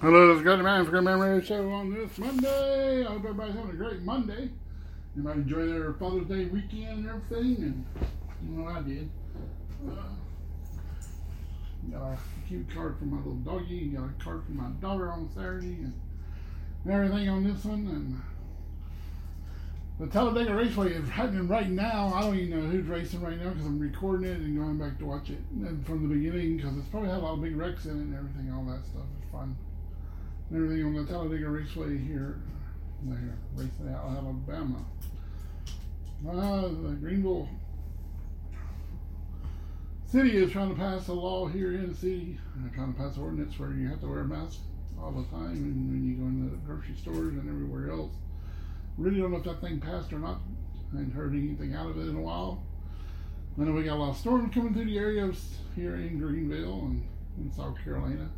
Hello, this is Greg the Man for Good Man Radio Show on this Monday. I hope everybody's having a great Monday. Everybody enjoy their Father's Day weekend and everything, and you know I did. Uh, got a cute card for my little doggy, got a card for my daughter on Saturday, and, and everything on this one. And the Talladega Raceway is happening right now. I don't even know who's racing right now because I'm recording it and going back to watch it and from the beginning because it's probably had a lot of big wrecks in it and everything, all that stuff. It's fun and everything on the Talladega Raceway here. Racing out of Alabama. Uh, the Greenville City is trying to pass a law here in the city. Trying to pass an ordinance where you have to wear a mask all the time and when you go into the grocery stores and everywhere else. Really don't know if that thing passed or not. I ain't heard anything out of it in a while. I know we got a lot of storms coming through the areas here in Greenville and in South Carolina.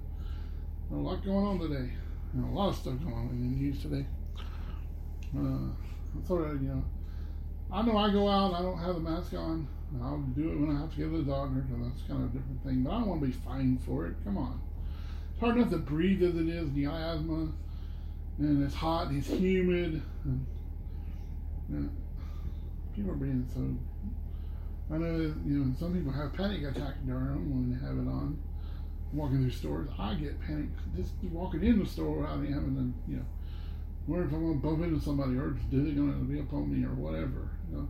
A lot going on today. And a lot of stuff going on in the news today. Uh, I thought, you know, I know I go out, I don't have the mask on. I'll do it when I have to go to the doctor, so that's kind of a different thing. But I don't want to be fined for it. Come on. It's hard enough to breathe as it is, the asthma, and it's hot, it's humid. And, and people are being so. I know you know, some people have panic attack during them when they have it on walking through stores, I get panicked just walking in the store without even having to, you know, wonder if I'm to bump into somebody or is they to be upon me or whatever. You know,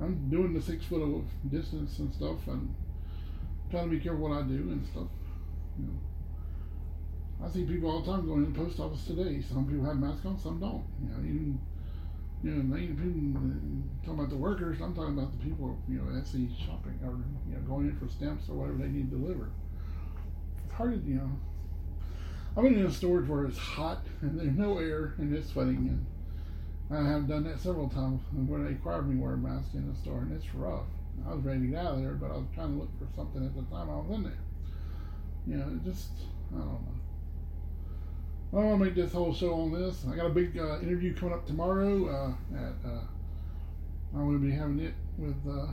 I'm doing the six foot of distance and stuff and trying to be careful what I do and stuff. You know, I see people all the time going in the post office today. Some people have masks on, some don't. You know, even you know, they people uh, talking about the workers. I'm talking about the people, you know, Etsy shopping or you know, going in for stamps or whatever they need delivered hard to, you know. I've been in stores where it's hot and there's no air and it's sweating, and I have done that several times where they required me to wear a mask in the store, and it's rough. I was ready to get out of there, but I was trying to look for something at the time I was in there. You know, just, I don't know. I want to make this whole show on this. I got a big uh, interview coming up tomorrow uh, at, uh, I'm going to be having it with, uh,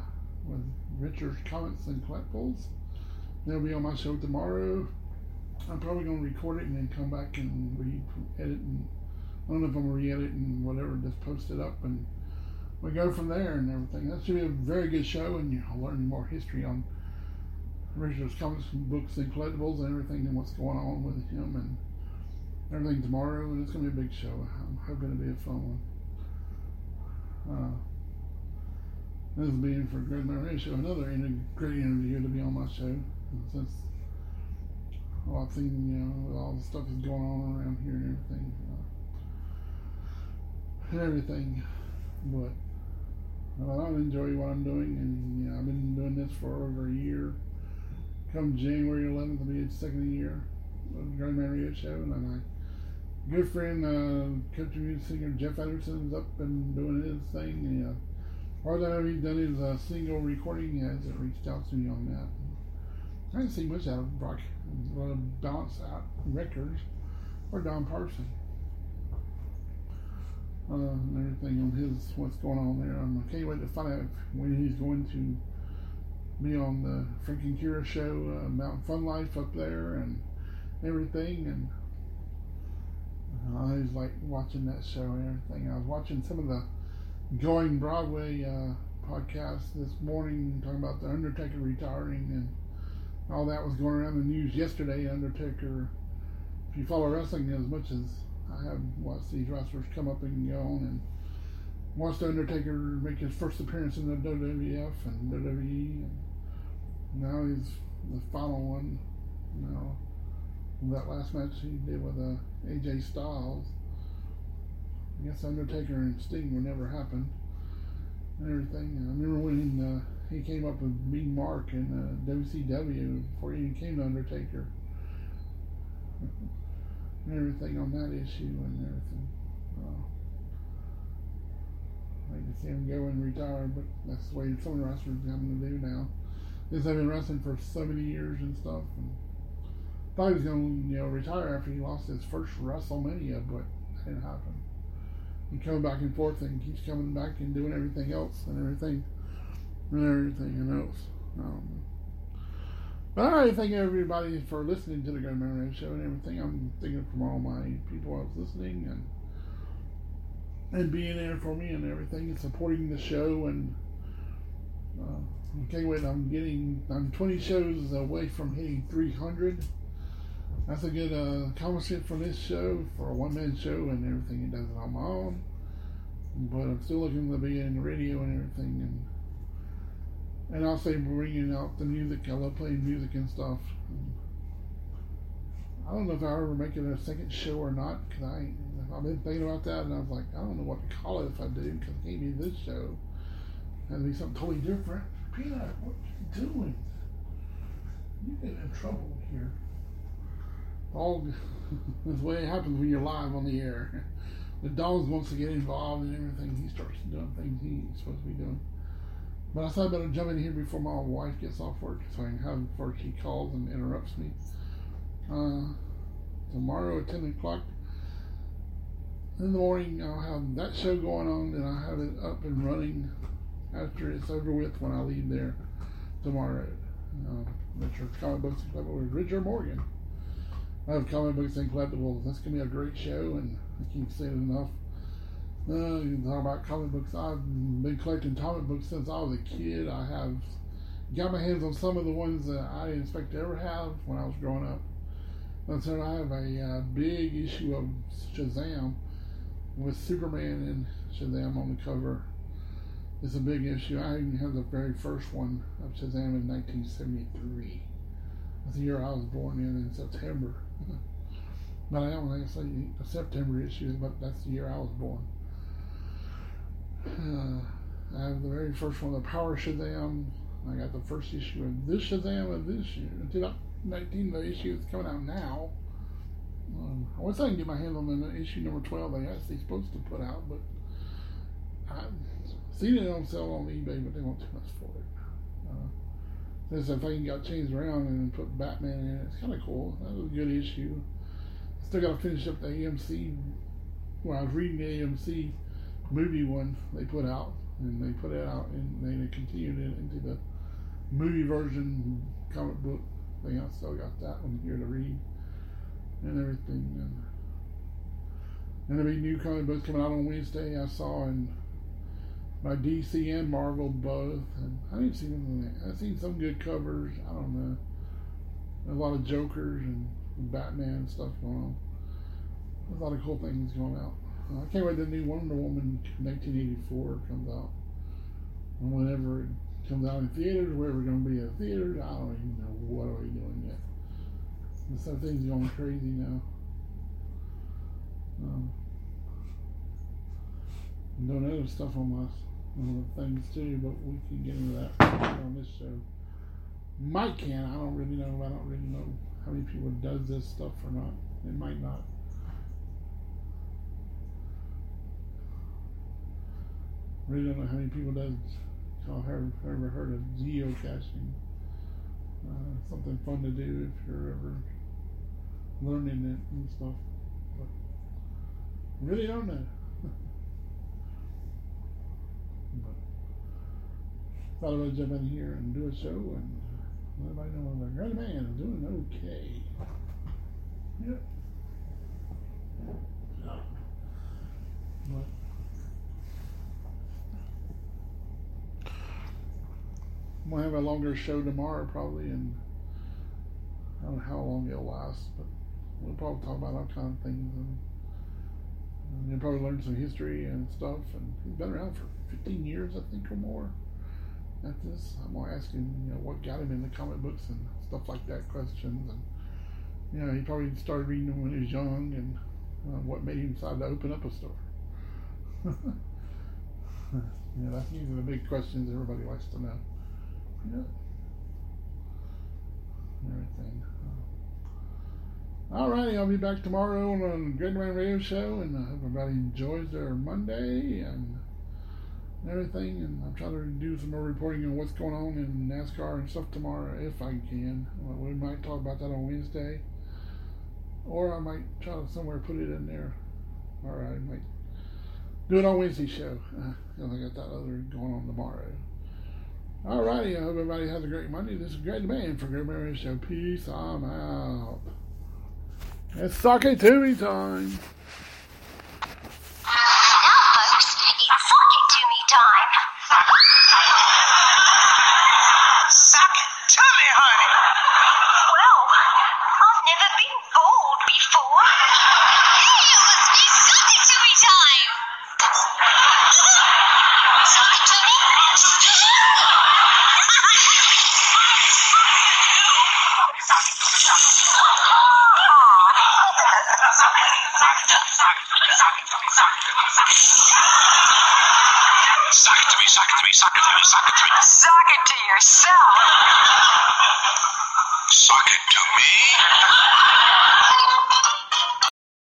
with Richard's Comics and Collectibles. They'll be on my show tomorrow. I'm probably going to record it and then come back and re-edit and I don't know if I'm going to re-edit and whatever, just post it up and we go from there and everything. That should be a very good show and you'll learn more history on Richard's comics, and books, and collectibles and everything and what's going on with him and everything tomorrow. And it's going to be a big show. I'm hoping it'll be a fun one. Uh, this will be in for Greg Murray Show, another great interview to be on my show since well, I've seen, you know, all the stuff that's going on around here and everything, uh, and everything, but I enjoy what I'm doing, and you know, I've been doing this for over a year. Come January 11th, I'll be the second year of Grand Man Show, and my good friend, uh, country music singer Jeff Ederson's up and doing his thing. And, uh, all that I've done is a single recording. He hasn't reached out to me on that. I didn't see much out of Brock. A lot of balance out records or Don Parson. Uh, and everything on his what's going on there. I can't wait to find out when he's going to be on the Frank and Kira show, uh, Mountain Fun Life up there, and everything. And I was like watching that show and everything. I was watching some of the Going Broadway uh, podcast this morning, talking about the Undertaker retiring and all that was going around the news yesterday. Undertaker, if you follow wrestling as much as I have watched these wrestlers come up and go on and watched Undertaker make his first appearance in the WWF and WWE, and now he's the final one. Now that last match he did with uh, AJ Styles. I guess Undertaker and Sting would never happen and everything. I remember when uh, he came up with Mean Mark in uh, WCW before he even came to Undertaker. and everything on that issue and everything. I like to see him go and retire, but that's the way some wrestlers having to do now. Because they've been wrestling for so many years and stuff. And thought he was going to, you know, retire after he lost his first WrestleMania, but that didn't happen. He coming back and forth and keeps coming back and doing everything else and everything and everything else. Um, but I thank everybody for listening to the Gun Radio Show and everything. I'm thinking from all my people I was listening and and being there for me and everything and supporting the show and uh, can't wait. I'm getting I'm 20 shows away from hitting 300. That's a good uh, accomplishment for this show for a one man show and everything. It does it on my own, but I'm still looking to be in the radio and everything and and also bringing out the music. I love playing music and stuff. I don't know if I'll ever make it a second show or not because I I've been thinking about that and I was like I don't know what to call it if I do because it can't be this show. To be something totally different. Peanut, what you doing? You get in trouble here. All that's the way it happens when you're live on the air. The dog wants to get involved in everything. He starts doing things he's supposed to be doing. But I thought I better jump in here before my wife gets off work so I can have before she calls and interrupts me. Uh, tomorrow at 10 o'clock in the morning, I'll have that show going on and I'll have it up and running after it's over with when I leave there tomorrow. Uh, Richard Comic Books and with Richard Morgan. I have comic books and collectibles. That's gonna be a great show, and I keep saying it enough. Uh, you talk about comic books. I've been collecting comic books since I was a kid. I have got my hands on some of the ones that I didn't expect to ever have when I was growing up. And so I have a uh, big issue of Shazam with Superman and Shazam on the cover. It's a big issue. I even have the very first one of Shazam in 1973. That's the year I was born in, in September. but I don't actually a September issue, but that's the year I was born. Uh, I have the very first one, the Power Shazam. I got the first issue of this Shazam of this year. 2019, the issue that's coming out now. Um, I wish I can get my hands on the issue number 12 they actually supposed to put out, but I seen it on sale on eBay, but they want too much for it. Uh, this thing got changed around and put Batman in it. It's kind of cool. That was a good issue. Still got to finish up the AMC. When I was reading the AMC movie one they put out, and they put it out, and they continued it into the movie version comic book thing. I still got that one here to read and everything. And, and there'll be new comic books coming out on Wednesday. I saw in by DC and Marvel both, and I didn't see. I've seen some good covers. I don't know, a lot of Jokers and Batman stuff going on. A lot of cool things going out. I can't wait the new Wonder Woman 1984 comes out. And whenever it comes out in theaters, wherever it's going to be in theaters, I don't even know what are we doing yet. Some things going crazy now. Um, I'm doing other stuff on my on the things too, but we can get into that on this show. Mike can. I don't really know. I don't really know how many people does this stuff or not. It might not. Really don't know how many people does. I've ever, heard of geocaching. uh, something fun to do if you're ever learning it and stuff. But really don't know. but thought I would jump in here and do a show and let everybody know that Great man, I'm doing okay. Yep. But we'll have a longer show tomorrow probably and I don't know how long it'll last, but we'll probably talk about all kind of things and, and you'll probably learn some history and stuff and he's been around for 15 years I think or more at this. I'm gonna ask him, you know, what got him in the comic books and stuff like that questions and you know, he probably started reading them when he was young and uh, what made him decide to open up a store. yeah, that's usually the big questions everybody likes to know. Yeah. Everything. Alrighty, I'll be back tomorrow on Great Man Radio Show, and I hope everybody enjoys their Monday and everything. And I'm trying to do some more reporting on what's going on in NASCAR and stuff tomorrow, if I can. We might talk about that on Wednesday, or I might try to somewhere put it in there. Or I might do it on Wednesday show. Uh, I got that other going on tomorrow. Alrighty, I hope everybody has a great Monday. This is Great Man for Great Mary Show. Peace, I'm out. It's Sake Tumi time. Suck it to me, suck it to me, suck it to yourself. Suck it to me.